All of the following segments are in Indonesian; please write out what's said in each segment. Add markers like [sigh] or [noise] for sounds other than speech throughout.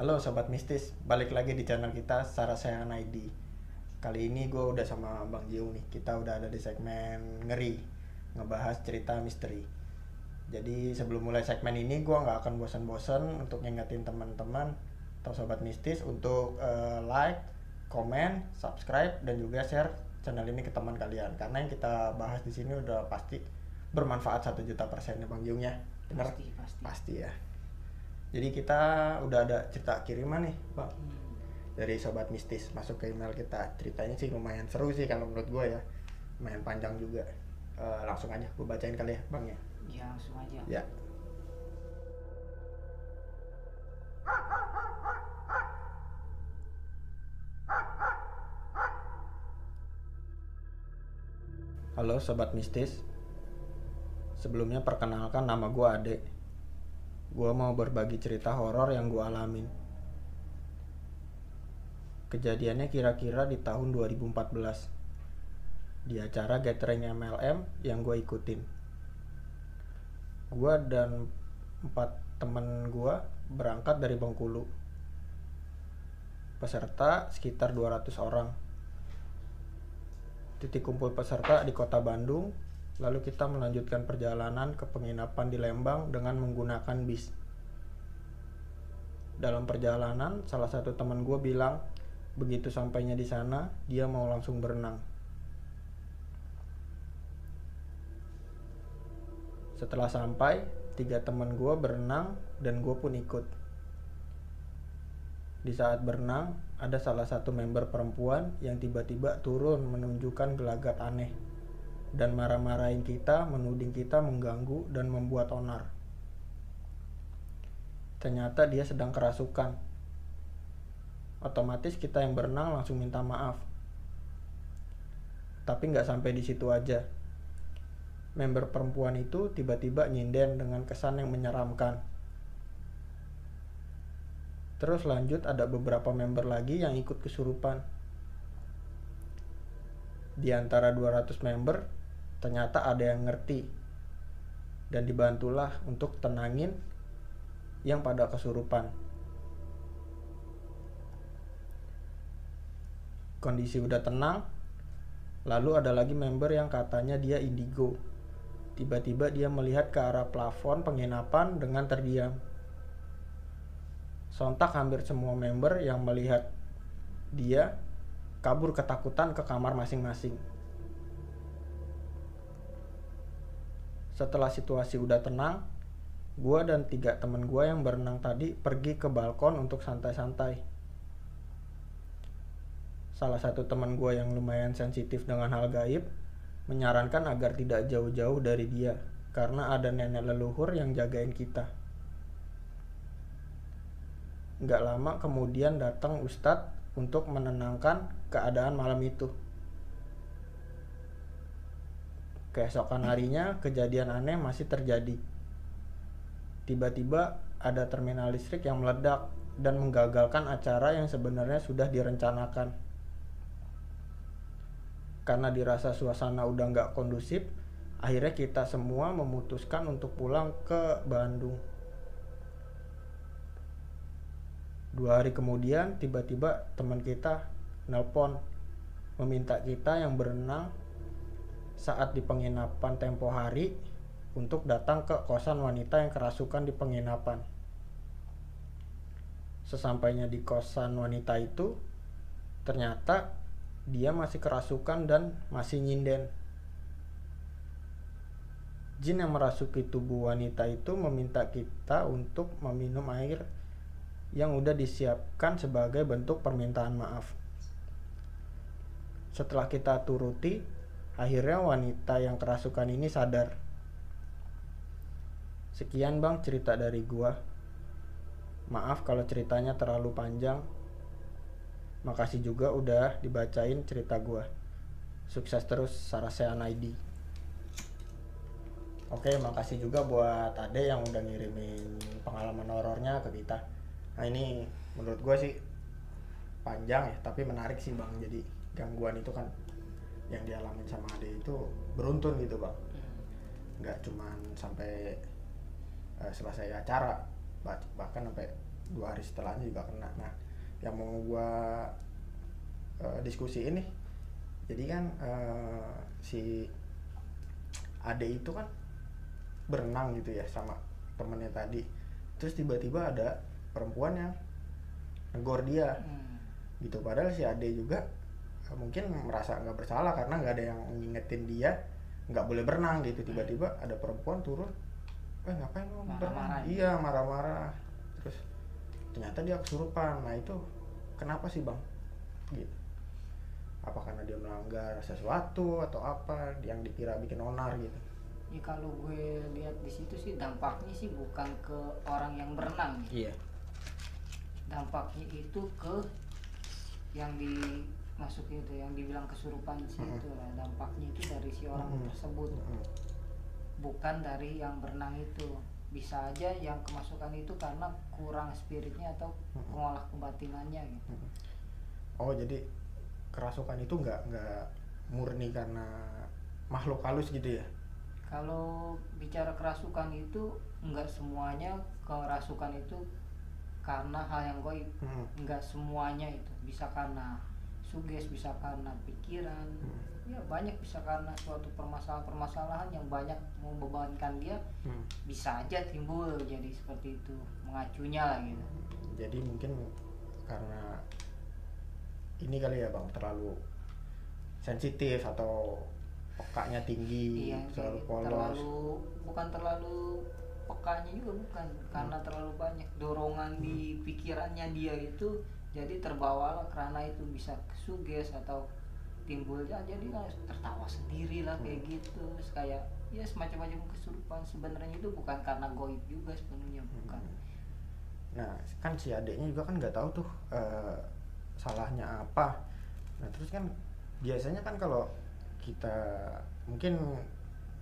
Halo sobat mistis, balik lagi di channel kita Sarasehan ID. Kali ini gue udah sama Bang Jiung nih. Kita udah ada di segmen ngeri, ngebahas cerita misteri. Jadi sebelum mulai segmen ini gue nggak akan bosan-bosan untuk ngingetin teman-teman atau sobat mistis untuk eh, like, komen, subscribe dan juga share channel ini ke teman kalian. Karena yang kita bahas di sini udah pasti bermanfaat satu juta persen ya Bang Jiung ya. Bener? Pasti, pasti. Pasti ya. Jadi kita udah ada cerita kiriman nih. Hmm. Dari sobat mistis masuk ke email kita. Ceritanya sih lumayan seru sih kalau menurut gue ya. Lumayan panjang juga. Eh, langsung aja gue bacain kali ya, Bang ya. Ya langsung aja. Ya. Halo sobat mistis. Sebelumnya perkenalkan nama gue Ade. Gue mau berbagi cerita horor yang gue alamin. Kejadiannya kira-kira di tahun 2014 di acara gathering MLM yang gue ikutin. Gue dan empat temen gue berangkat dari Bengkulu. Peserta sekitar 200 orang. Titik kumpul peserta di kota Bandung, lalu kita melanjutkan perjalanan ke penginapan di Lembang dengan menggunakan bis. Dalam perjalanan, salah satu teman gue bilang, begitu sampainya di sana, dia mau langsung berenang. Setelah sampai, tiga teman gue berenang dan gue pun ikut. Di saat berenang, ada salah satu member perempuan yang tiba-tiba turun menunjukkan gelagat aneh dan marah-marahin kita, menuding kita mengganggu dan membuat onar. Ternyata dia sedang kerasukan. Otomatis kita yang berenang langsung minta maaf. Tapi nggak sampai di situ aja. Member perempuan itu tiba-tiba nyinden dengan kesan yang menyeramkan. Terus lanjut ada beberapa member lagi yang ikut kesurupan. Di antara 200 member, ternyata ada yang ngerti. Dan dibantulah untuk tenangin yang pada kesurupan. Kondisi udah tenang, lalu ada lagi member yang katanya dia indigo. Tiba-tiba dia melihat ke arah plafon penginapan dengan terdiam. Sontak hampir semua member yang melihat dia kabur ketakutan ke kamar masing-masing. Setelah situasi udah tenang, gua dan tiga temen gua yang berenang tadi pergi ke balkon untuk santai-santai. Salah satu teman gua yang lumayan sensitif dengan hal gaib menyarankan agar tidak jauh-jauh dari dia karena ada nenek leluhur yang jagain kita. Nggak lama kemudian datang Ustadz untuk menenangkan keadaan malam itu. Keesokan harinya kejadian aneh masih terjadi. Tiba-tiba ada terminal listrik yang meledak dan menggagalkan acara yang sebenarnya sudah direncanakan. Karena dirasa suasana udah nggak kondusif, akhirnya kita semua memutuskan untuk pulang ke Bandung. Dua hari kemudian tiba-tiba teman kita nelpon meminta kita yang berenang saat di penginapan tempo hari untuk datang ke kosan wanita yang kerasukan di penginapan. Sesampainya di kosan wanita itu, ternyata dia masih kerasukan dan masih nyinden. Jin yang merasuki tubuh wanita itu meminta kita untuk meminum air yang udah disiapkan sebagai bentuk permintaan maaf. Setelah kita turuti, akhirnya wanita yang kerasukan ini sadar. Sekian bang cerita dari gua. Maaf kalau ceritanya terlalu panjang. Makasih juga udah dibacain cerita gua. Sukses terus Sarasean ID. Oke, makasih juga buat Ade yang udah ngirimin pengalaman horornya ke kita. Nah ini menurut gue sih panjang ya, tapi menarik sih bang. Jadi gangguan itu kan yang dialamin sama Ade itu beruntun gitu bang. Nggak cuman sampai eh, selesai acara, bah- bahkan sampai dua hari setelahnya juga kena nah yang mau gua uh, diskusi ini jadi kan uh, si Ade itu kan berenang gitu ya sama temennya tadi terus tiba-tiba ada perempuan yang negor dia hmm. gitu padahal si Ade juga uh, mungkin merasa nggak bersalah karena nggak ada yang ngingetin dia nggak boleh berenang gitu. Tiba-tiba ada perempuan turun eh ngapain lo berenang? iya marah-marah. Terus ternyata dia kesurupan. Nah itu kenapa sih bang? Gitu. Apa karena dia melanggar sesuatu atau apa yang dikira bikin onar gitu? Ya kalau gue lihat di situ sih dampaknya sih bukan ke orang yang berenang iya. Dampaknya itu ke yang di masuk itu yang dibilang kesurupan sih mm -hmm. itu lah dampaknya itu dari si orang mm -hmm. tersebut mm -hmm. bukan dari yang berenang itu bisa aja yang kemasukan itu karena kurang spiritnya atau mengolah kebatinannya gitu oh jadi kerasukan itu nggak nggak murni karena makhluk halus gitu ya kalau bicara kerasukan itu nggak semuanya kerasukan itu karena hal yang goib hmm. nggak semuanya itu bisa karena suges bisa karena pikiran hmm. ya banyak bisa karena suatu permasalahan-permasalahan yang banyak membebankan dia hmm. bisa aja timbul jadi seperti itu mengacunya lah gitu jadi mungkin karena ini kali ya bang terlalu sensitif atau pekanya tinggi iya, terlalu polos terlalu bukan terlalu pekanya juga bukan hmm. karena terlalu banyak dorongan hmm. di pikirannya dia itu jadi terbawalah karena itu bisa suges atau timbulnya jadi lah tertawa sendiri lah kayak hmm. gitu. Kayak ya semacam macam kesurupan. Sebenarnya itu bukan karena goib juga sebenarnya bukan. Hmm. nah kan si adiknya juga kan nggak tahu tuh uh, salahnya apa. Nah terus kan biasanya kan kalau kita mungkin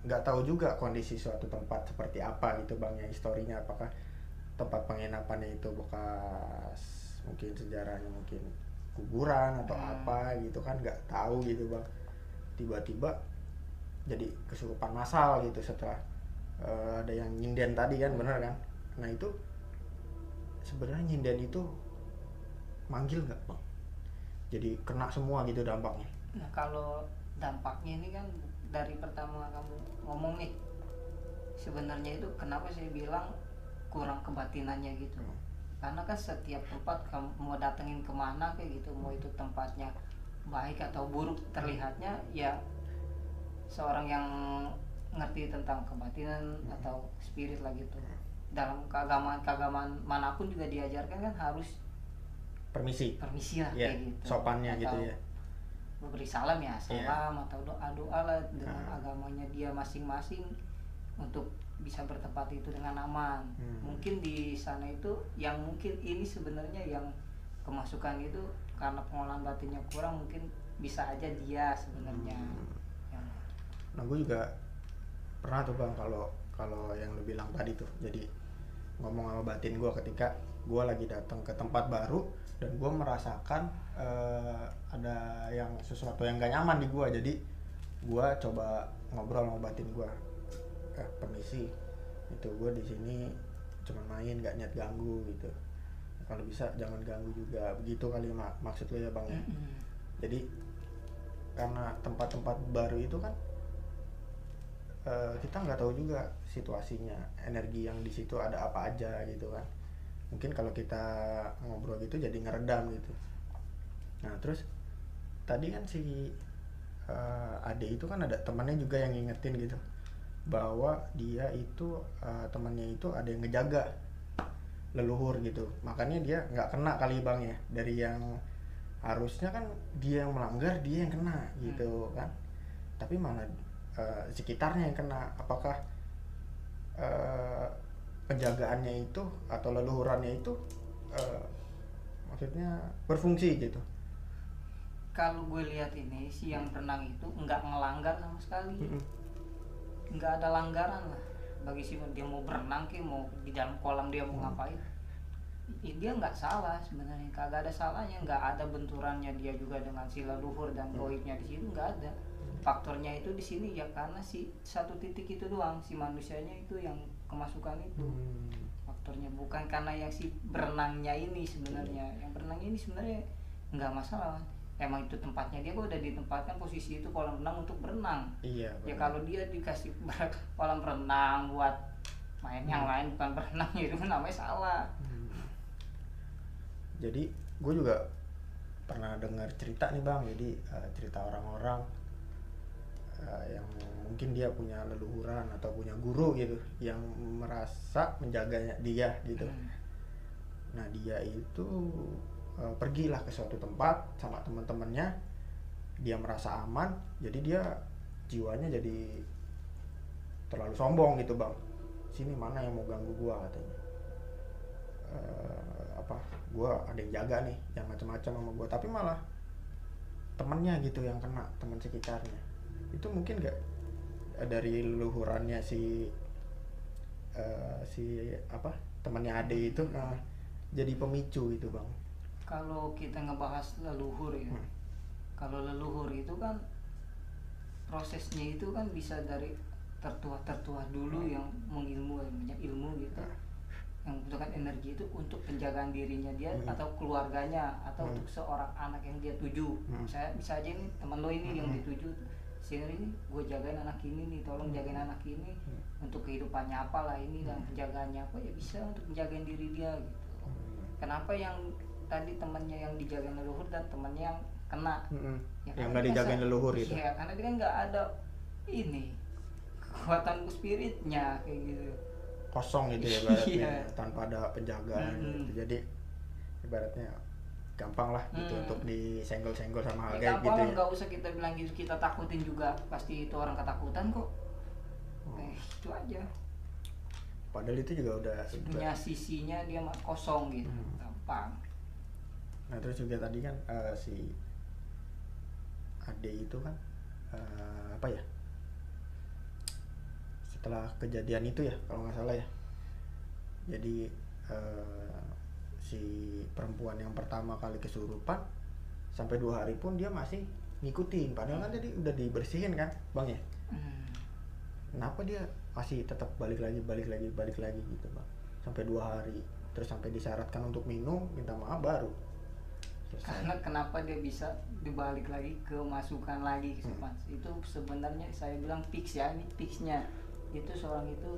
nggak tahu juga kondisi suatu tempat seperti apa gitu bang ya historinya. Apakah tempat penginapannya itu bekas mungkin sejarahnya mungkin kuburan atau hmm. apa gitu kan nggak tahu gitu bang. Tiba-tiba jadi kesurupan massal gitu setelah uh, ada yang nyinden tadi kan bener kan? Nah itu sebenarnya nyinden itu manggil nggak bang? Jadi kena semua gitu dampaknya? Nah kalau dampaknya ini kan dari pertama kamu ngomong nih sebenarnya itu kenapa saya bilang kurang kebatinannya gitu. Hmm. Karena kan setiap tempat kamu mau datengin ke mana kayak gitu mau itu tempatnya baik atau buruk terlihatnya ya seorang yang ngerti tentang kebatinan atau spirit lah gitu dalam keagamaan keagamaan mana pun juga diajarkan kan harus permisi permisi lah yeah, kayak gitu sopannya gitu atau gitu ya memberi salam ya iya. salam yeah. atau doa doa lah dengan hmm. agamanya dia masing-masing untuk bisa bertempat itu dengan aman. Hmm. mungkin di sana itu yang mungkin ini sebenarnya yang kemasukan itu karena pengolahan batinnya kurang mungkin bisa aja dia sebenarnya. Hmm. yang... nah gue juga pernah tuh bang kalau kalau yang lu bilang tadi tuh. Jadi ngomong sama batin gue ketika gue lagi datang ke tempat baru dan gue merasakan uh, ada yang sesuatu yang gak nyaman di gue jadi gue coba ngobrol sama batin gue eh, permisi itu gue di sini cuma main gak niat ganggu gitu. Kalau bisa jangan ganggu juga begitu kali mak maksud lo ya bang ya. Jadi karena tempat-tempat baru itu kan uh, kita nggak tahu juga situasinya energi yang di situ ada apa aja gitu kan. Mungkin kalau kita ngobrol gitu jadi ngeredam gitu. Nah terus tadi kan si uh, Ade itu kan ada temannya juga yang ngingetin gitu bahwa dia itu uh, temannya itu ada yang ngejaga leluhur gitu. Makanya dia nggak kena kali bang ya. Dari yang harusnya kan dia yang melanggar dia yang kena gitu hmm. kan. Tapi malah uh, sekitarnya yang kena. Apakah uh, penjagaannya itu atau leluhurannya itu uh, maksudnya berfungsi gitu? Kalau gue lihat ini si yang renang itu nggak ngelanggar sama sekali nggak ada langgaran lah. Bagi si dia mau berenang ke mau di dalam kolam dia mau mm. ngapain? Dia nggak salah sebenarnya. Kagak ada salahnya. Nggak ada benturannya dia juga dengan si leluhur dan mm. goibnya di situ nggak ada. Faktornya itu di sini ya karena si satu titik itu doang. Si manusianya itu yang kemasukan itu. Hmm. faktornya bukan karena yang si berenangnya ini sebenarnya. Yang berenang ini sebenarnya nggak masalah. Emang itu tempatnya dia kok udah ditempatkan posisi itu kolam renang untuk berenang iya ya kalau dia dikasih [laughs] kolam renang buat main yang Hmm. lain bukan berenang [laughs] itu namanya salah Hmm. jadi gue juga pernah dengar cerita nih bang jadi eh, cerita orang-orang eh, yang mungkin dia punya leluhuran atau punya guru gitu yang merasa menjaganya dia gitu Hmm. nah dia itu eh, pergilah ke suatu tempat sama teman-temannya dia merasa aman jadi dia jiwanya jadi terlalu sombong gitu bang sini mana yang mau ganggu gua? katanya. Eh, apa gua ada yang jaga nih yang macam-macam sama gua. Tapi malah temennya gitu yang kena teman sekitarnya. Itu mungkin gak dari leluhurannya si eh, si apa temannya Ade itu nah, jadi pemicu itu bang kalau kita ngebahas leluhur ya Hmm. kalau leluhur itu kan prosesnya itu kan bisa dari tertua-tertua dulu Hmm. yang mengilmu yang punya ilmu gitu Nah. yang membutuhkan energi itu untuk penjagaan dirinya dia Hmm. atau keluarganya atau Hmm. untuk seorang anak yang dia tuju Hmm. saya bisa aja nih teman lo ini yang Hmm. dituju sini ini gue jagain anak ini nih tolong Hmm. jagain anak ini Hmm. untuk kehidupannya apalah ini dan Hmm. penjagaannya apa ya bisa untuk menjagain diri dia gitu kenapa yang tadi temannya yang dijagain leluhur dan temannya yang kena Mm-mm. Ya, yang karena nggak dijagain leluhur itu iya karena dia kan nggak ada ini kekuatan spiritnya kayak gitu kosong gitu ya [laughs] ibaratnya Iya. tanpa ada penjagaan Mm-mm. gitu jadi ibaratnya gampang lah gitu Hmm. untuk disenggol-senggol sama hal ya, kayak gitu ya nggak usah kita bilang gitu kita takutin juga pasti itu orang ketakutan kok Oh. eh itu aja padahal itu juga udah punya sisinya dia mah kosong gitu Hmm. gampang nah terus juga tadi kan eh, si Ade itu kan eh, apa ya? Setelah kejadian itu ya kalau nggak salah ya. Jadi eh, si perempuan yang pertama kali kesurupan sampai dua hari pun dia masih ngikutin. Padahal kan tadi udah dibersihin kan bang ya? Hmm. kenapa dia masih tetap balik lagi balik lagi balik lagi gitu bang? Sampai dua hari terus sampai disyaratkan untuk minum minta maaf baru karena kenapa dia bisa dibalik lagi ke masukan lagi ke Hmm. substansi itu sebenarnya saya bilang fix ya ini fixnya itu seorang itu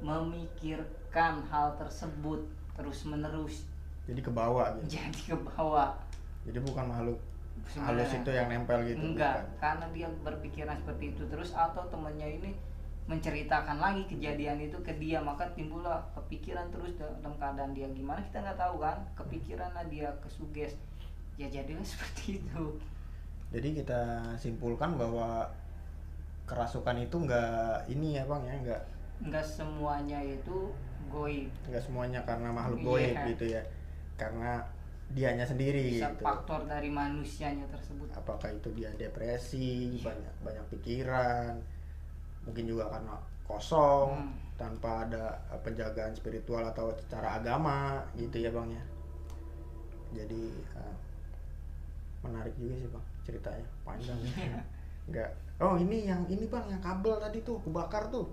memikirkan hal tersebut terus menerus jadi ke bawah gitu jadi ke bawah jadi bukan makhluk Sebenarnya. halus itu yang nempel gitu enggak bukan. karena dia berpikiran seperti itu terus atau temannya ini menceritakan lagi kejadian itu ke dia maka timbullah kepikiran terus dalam keadaan dia gimana kita nggak tahu kan kepikiran lah dia kesuges ya jadilah [laughs] seperti itu. Jadi kita simpulkan bahwa kerasukan itu enggak ini ya bang ya enggak nggak semuanya itu goib. Enggak semuanya karena makhluk Iya. goib gitu ya. Karena dianya sendiri bisa gitu. faktor dari manusianya tersebut. Apakah itu dia depresi banyak banyak pikiran mungkin juga karena kosong Hmm. tanpa ada eh, penjagaan spiritual atau secara agama gitu ya bang ya. Jadi eh, menarik juga sih bang ceritanya. Panjang. [laughs] Enggak oh ini yang ini bang yang kabel tadi tuh kebakar tuh.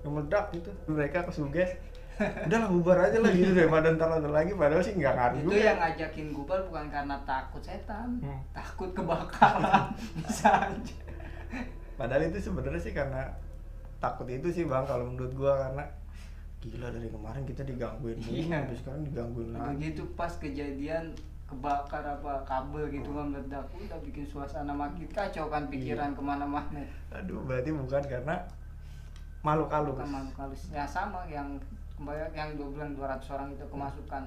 Yang meledak gitu. Mereka kesuges [laughs] udahlah bubar aja lah gitu. Daripada ntar ntar lagi padahal sih nggak ngaruh itu juga. yang ngajakin gubal bukan karena takut setan Hmm. takut kebakaran. [laughs] Bisa aja Padahal itu sebenarnya sih karena takut itu sih bang kalau menurut gua karena gila dari kemarin kita digangguin Iya. habis sekarang digangguin lagi. begitu pas kejadian kebakar apa kabel gitu kan meledak udah bikin suasana makin kacau kan pikiran ke mana-mana Aduh berarti bukan karena makhluk halus. bukan makhluk halus ya sama yang kembali yang dua bilang 200 orang itu kemasukan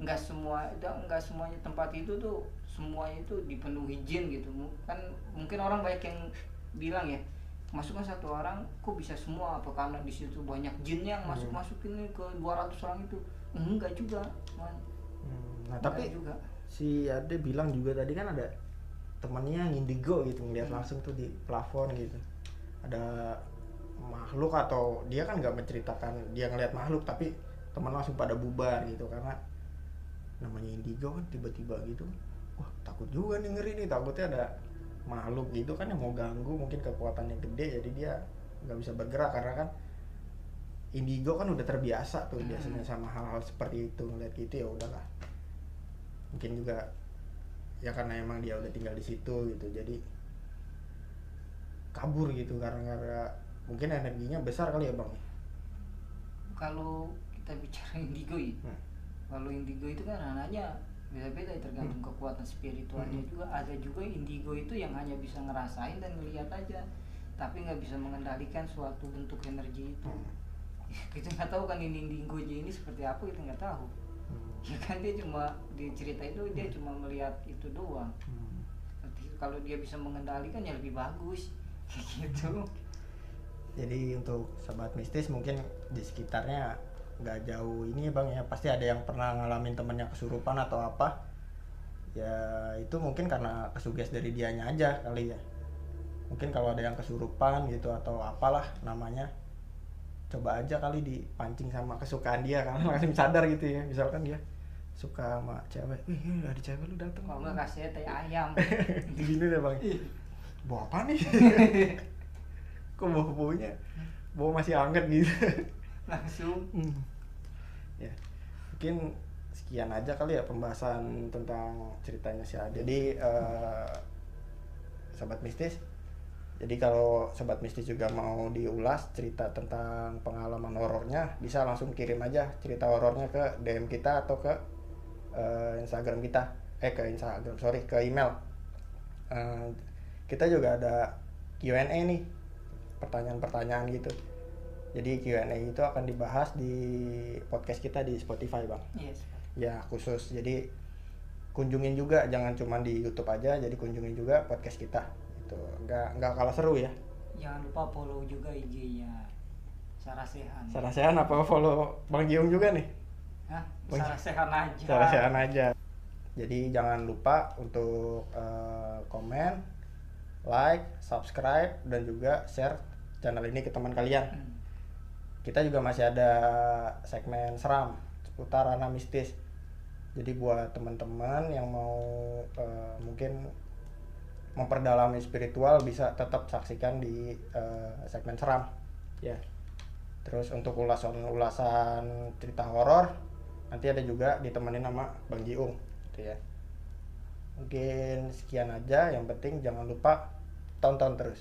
nggak semua nggak semuanya tempat itu tuh semuanya itu dipenuhi jin gitu kan mungkin orang banyak yang bilang ya masukkan satu orang kok bisa semua apa karena di situ banyak jin yang Hmm. masuk masukin ke 200 orang itu enggak juga man. Hmm, Nah Enggak tapi juga si Ade bilang juga tadi kan ada temennya yang indigo gitu ngeliat Hmm. langsung tuh di plafon gitu. Ada makhluk atau dia kan nggak menceritakan dia ngeliat makhluk tapi teman langsung pada bubar gitu karena namanya indigo kan tiba-tiba gitu wah takut juga nih ngeri nih takutnya ada makhluk gitu kan yang mau ganggu mungkin kekuatannya gede jadi dia nggak bisa bergerak karena kan indigo kan udah terbiasa tuh Hmm. biasanya sama hal-hal seperti itu ngeliat gitu ya udahlah mungkin juga ya karena emang dia udah tinggal di situ gitu jadi kabur gitu karena karena mungkin energinya besar kali ya bang kalau kita bicara indigo ya Hmm. kalau indigo itu kan anaknya beda-beda tergantung kekuatan spiritualnya Hmm. juga ada juga indigo itu yang hanya bisa ngerasain dan ngelihat aja tapi nggak bisa mengendalikan suatu bentuk energi itu Hmm. [laughs] kita nggak tahu kan ini indigo ini seperti apa kita nggak tahu Hmm. ya kan dia cuma di cerita itu dia cuma melihat itu doang Hmm. Nanti kalau dia bisa mengendalikan ya lebih bagus [laughs] gitu jadi untuk sobat mistis mungkin di sekitarnya nggak jauh ini ya bang ya. Pasti ada yang pernah ngalamin temennya kesurupan atau apa. Ya itu mungkin karena kesuges dari dianya aja kali ya. Mungkin kalau ada yang kesurupan gitu atau apalah namanya coba aja kali dipancing sama kesukaan dia kan langsung sadar gitu ya. Misalkan dia suka sama cewek ini ada cewek lu dateng. Kalau nggak kasih teh ayam. [laughs] Gini deh bang. Bawa apa nih? [laughs] Kok bawa baunya bawa masih hangat gitu. Langsung. Hmm. Ya. Mungkin sekian aja kali ya pembahasan tentang ceritanya si Ade. jadi eh, sobat mistis jadi kalau sobat mistis juga mau diulas cerita tentang pengalaman horornya bisa langsung kirim aja cerita horornya ke DM kita atau ke eh, Instagram kita. Eh ke Instagram sorry ke email. Eh, kita juga ada Q&A nih pertanyaan-pertanyaan gitu jadi Q&A itu akan dibahas di podcast kita di Spotify bang. Yes ya khusus. Jadi kunjungin juga jangan cuma di YouTube aja jadi kunjungin juga podcast kita. Itu nggak nggak kalah seru ya. Jangan lupa follow juga IG-nya Sarah Sehan. Sarah Sehan apa follow Bang Giung juga nih? Hah? Oh, Sarah Sehan aja. Sarah Sehan aja. Jadi jangan lupa untuk eh, komen like subscribe dan juga share channel ini ke teman kalian. Hmm. Kita juga masih ada segmen seram seputar ranah mistis. Jadi buat teman-teman yang mau eh, mungkin memperdalami spiritual bisa tetap saksikan di eh, segmen seram. Ya. Terus untuk ulasan-ulasan cerita horor nanti ada juga ditemenin sama Bang Jiung gitu ya. Mungkin sekian aja yang penting jangan lupa tonton terus